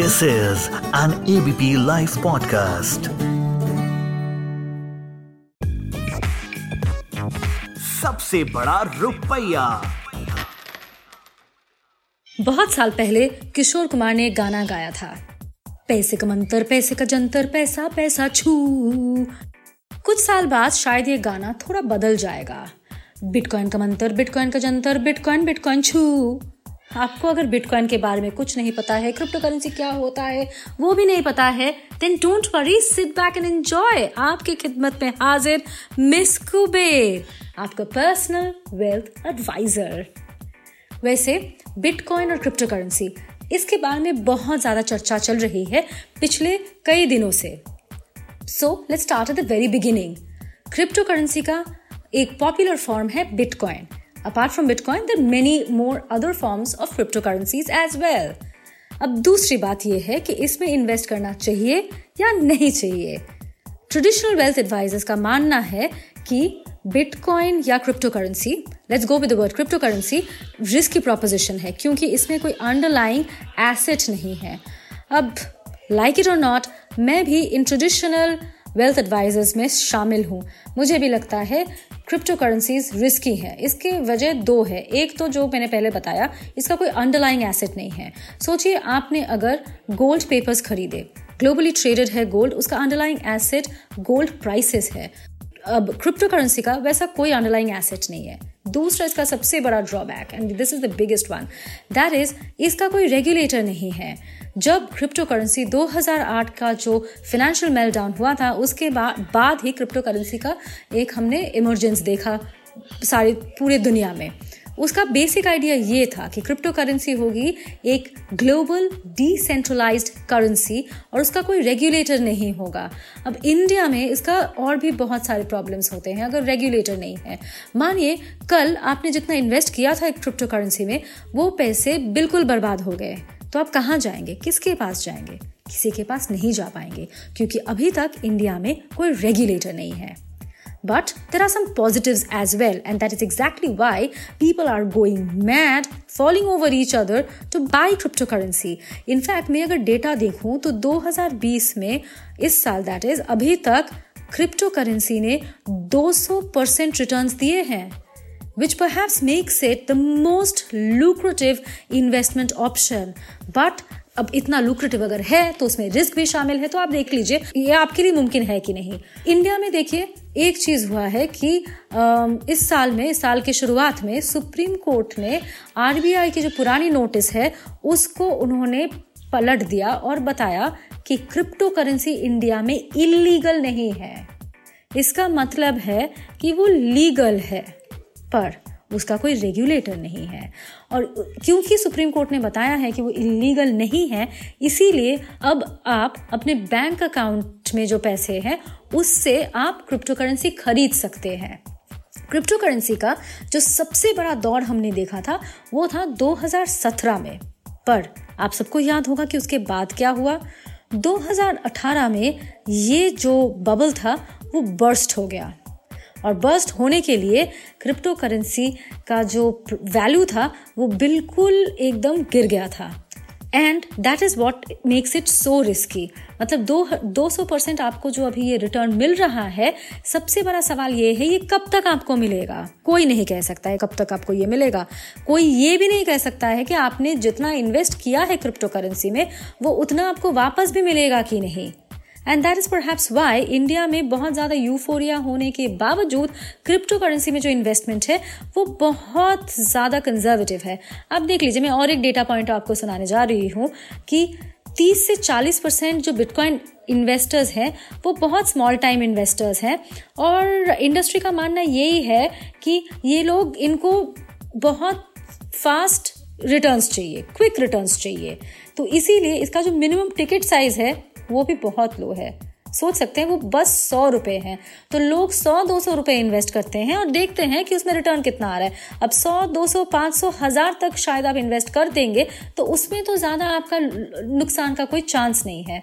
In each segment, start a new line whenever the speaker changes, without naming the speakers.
This is an ABP live podcast सबसे बड़ा रुपया।
बहुत साल पहले किशोर कुमार ने गाना गाया था। पैसे का मंतर, पैसे का जंतर, पैसा पैसा छू। कुछ साल बाद शायद ये गाना थोड़ा बदल जाएगा। बिटकॉइन का मंतर, बिटकॉइन का जंतर, बिटकॉइन बिटकॉइन छू। आपको अगर बिटकॉइन के बारे में कुछ नहीं पता है क्रिप्टो करेंसी क्या होता है, वो भी नहीं पता है then don't worry sit back and enjoy आपकी खिदमत में हाजिर मिस कुबेर आपका पर्सनल वेल्थ एडवाइजर वैसे बिटकॉइन और क्रिप्टो करेंसी इसके बारे में बहुत ज़्यादा चर्चा चल रही है पिछले कई दिनों से। So let's start at the very beginning crypto currency का एक पॉपुलर फॉर्म है bitcoin Apart from Bitcoin, there are many more other forms of cryptocurrencies as well. अब दूसरी बात यह है कि इसमें इन्वेस्ट करना चाहिए या नहीं चाहिए ट्रेडिशनल वेल्थ एडवाइजर्स का मानना है कि बिटकॉइन या crypto currency let's go with word crypto currency risk की प्रोपोजिशन है क्योंकि इसमें कोई अंडरलाइंग एसेट नहीं है अब लाइक इट और नॉट मैं भी इन ट्रेडिशनल वेल्थ एडवाइजर्स में शामिल हूँ। मुझे भी लगता है क्रिप्टो करेंसीज रिस्की है। इसके वजह दो है। एक तो जो मैंने पहले बताया, इसका कोई अंडरलाइंग एसेट नहीं है। सोचिए, आपने अगर गोल्ड पेपर्स खरीदे ग्लोबली ट्रेडेड है गोल्ड उसका अंडरलाइंग एसेट गोल्ड प्राइसेस है। अब क्रिप्टो करेंसी का वैसा कोई अंडरलाइंग एसेट नहीं है। दूसरा इसका सबसे बड़ा drawback and this is the biggest one that is इसका कोई रेगुलेटर नहीं है। जब क्रिप्टो करेंसी 2008 का जो फाइनेंशियल मेल्टडाउन हुआ था, उसके बाद बाद ही क्रिप्टो करेंसी का एक हमने इमरजेंस देखा सारी, पूरे दुनिया में। उसका बेसिक आइडिया ये था कि क्रिप्टो करेंसी होगी एक ग्लोबल डिसेंट्रलाइज्ड करेंसी और उसका कोई रेगुलेटर नहीं होगा। अब इंडिया में इसका और भी बहुत सारे प्रॉब्लम्स होते हैं, अगर रेगुलेटर नहीं है। मानिए, कल आपने जितना इन्वेस्ट किया था एक क्रिप्टो करेंसी में, वो पैसे बिल्कुल बर्बाद हो गए। तो आप कहाँ जाएँगे? किसके पास जाएँगे? किसी के पास नहीं जा पाएँगे, क्योंकि अभी तक इंडिया में कोई रेगुलेटर नहीं है। But there are some positive as well and that is exactly why people are going mad following over each other to buy crypto currency in fact मैं अगर डेटा देखूँ तो 2020 में, इस साल दैट इज़ अभी तक क्रिप्टो करेंसी ने 200 परसेंट रिटर्न दिए हैं। Which perhaps makes it the most lucrative investment option. But अब इतना लुक्रेटिव अगर है तो उसमें रिस्क भी शामिल है तो आप देख लीजिए, ये आपके लिए मुमकिन है कि नहीं। इंडिया में देखिए, एक चीज़ हुआ है कि इस साल में, इस साल की शुरुआत में सुप्रीम कोर्ट ने आरबीआई की जो पुरानी नोटिस है, उसको उन्होंने पलट दिया और बताया कि क्रिप्टो करेंसी इंडिया में इलीगल नहीं है। इसका मतलब है कि वो लीगल है। पर उसका कोई रेगुलेटर नहीं है। और क्योंकि सुप्रीम कोर्ट ने बताया है कि वो इलीगल नहीं है, इसीलिए अब आप अपने बैंक अकाउंट में जो पैसे हैं, उससे आप क्रिप्टो करेंसी खरीद सकते हैं। क्रिप्टो करेंसी का जो सबसे बड़ा दौर हमने देखा था, वो था 2017 में। पर आप सबको याद होगा कि उसके बाद क्या हुआ? 2018 में ये जो बबल था, वो बर्स्ट हो गया। और बर्स्ट होने के लिए क्रिप्टो करेंसी का जो वैल्यू था, वो बिल्कुल एकदम गिर गया था। And that is what makes it so risky मतलब दो दो सौ परसेंट आपको जो अभी ये रिटर्न मिल रहा है, सबसे बड़ा सवाल ये है, ये कब तक आपको मिलेगा? कोई नहीं कह सकता है कब तक आपको ये मिलेगा। कोई ये भी नहीं कह सकता है कि आपने जितना इन्वेस्ट किया है क्रिप्टो करेंसी में, वो उतना आपको वापस भी मिलेगा कि नहीं। And that is perhaps why India में बहुत ज़्यादा यूफोरिया होने के बावजूद क्रिप्टो करेंसी में जो इन्वेस्टमेंट है, वो बहुत ज़्यादा कंजर्वेटिव है। अब देख लीजिए, मैं और एक डेटा पॉइंट आपको सुनाने जा रही हूँ कि 30 से 40 परसेंट जो बिटकॉइन इन्वेस्टर्स हैं, वो बहुत स्मॉल टाइम इन्वेस्टर्स हैं। और इंडस्ट्री का मानना यही है कि ये लोग इनको बहुत फास्ट रिटर्न्स चाहिए क्विक रिटर्न्स चाहिए। तो इसीलिए इसका जो मिनिमम टिकट साइज़ है वो भी बहुत लो है। सोच सकते हैं, वो बस सौ रुपए हैं। तो लोग सौ, दो सौ रुपए इन्वेस्ट करते हैं और देखते हैं कि उसमें रिटर्न कितना आ रहा है। अब सौ, दो सौ, पाँच सौ, हज़ार तक शायद आप इन्वेस्ट कर देंगे तो उसमें तो ज़्यादा आपका नुकसान का कोई चांस नहीं है।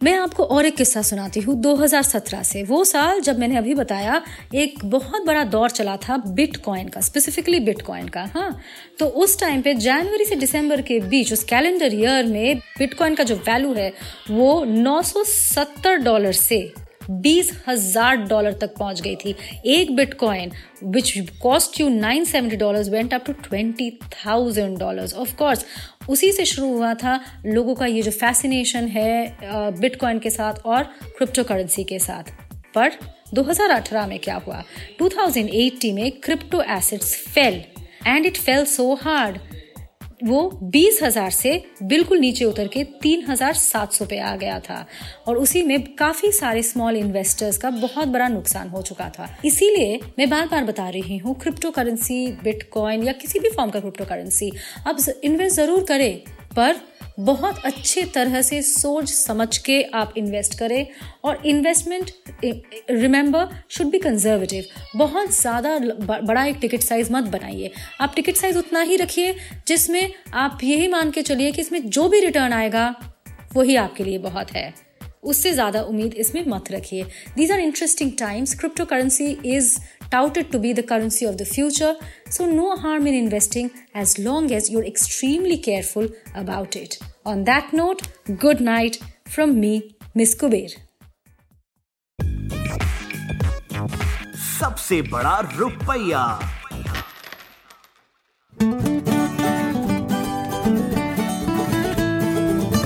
मैं आपको और एक किस्सा सुनाती हूँ। 2017 से वो साल जब मैंने अभी बताया, एक बहुत बड़ा दौर चला था बिटकॉइन का स्पेसिफिकली बिटकॉइन का हाँ। तो उस टाइम पे, जनवरी से दिसंबर के बीच, उस कैलेंडर ईयर में बिटकॉइन का जो वैल्यू है, वो 970 डॉलर से बीस हज़ार डॉलर तक पहुँच गई थी। एक bitcoin which cost you nine seventy dollar went up to twenty thousand dollar of course उसी से शुरू हुआ था लोगों का ये जो फैसिनेशन है बिटकॉइन के साथ और क्रिप्टो करेंसी के साथ। पर 2018 में क्या हुआ? 2080 में crypto assets fell and it fell so hard वो बीस हज़ार से बिल्कुल नीचे उतर के तीन हज़ार सात सौ पे आ गया था। और उसी में काफ़ी सारे स्मॉल इन्वेस्टर्स का बहुत बड़ा नुकसान हो चुका था। इसीलिए मैं बार बार बता रही हूँ क्रिप्टो करेंसी बिटकॉइन या किसी भी फॉर्म का क्रिप्टो करेंसी अब इन्वेस्ट ज़रूर करे, पर बहुत अच्छे तरह से सोच समझ के आप इन्वेस्ट करें और investment remember should be conservative बहुत ज़्यादा बड़ा एक टिकट साइज़ मत बनाइए। आप टिकट साइज़ उतना ही रखिए जिसमें आप यही मान के चलिए कि इसमें जो भी रिटर्न आएगा, वही आपके लिए बहुत है। उससे ज़्यादा उम्मीद इसमें मत रखिए। These are interesting times crypto currency is touted to be the currency of the future so no harm in investing as long as you're extremely careful about it on that note good night from me miss Kuber
सबसे बड़ा रुपया।